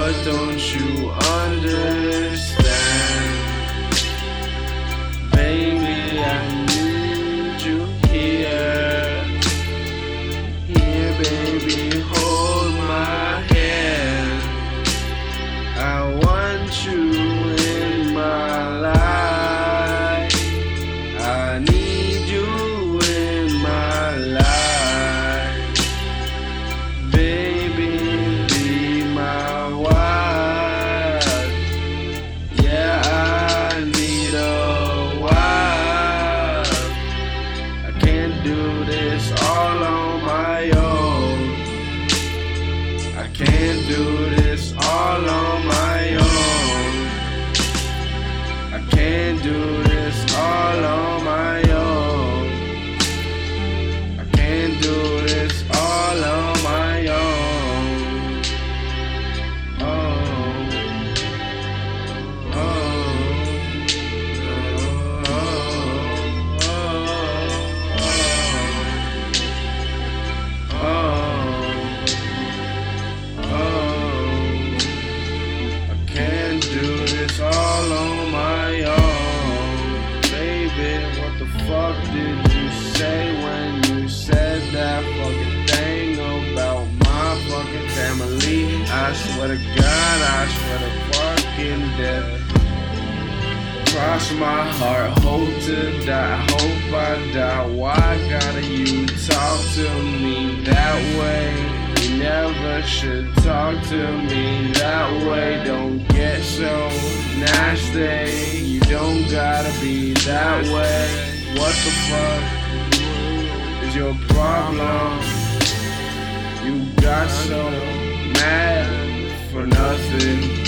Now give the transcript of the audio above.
But don't you understand? Baby, I need you here. Here, baby, can do did you say when you said that fucking thing about my fucking family? I swear to God, I swear to fucking death. Cross my heart, hope to die, hope I die. Why gotta you talk to me that way? You never should talk to me that way. Don't get so nasty. You don't gotta be that way. What the fuck is your problem? You got so mad for nothing.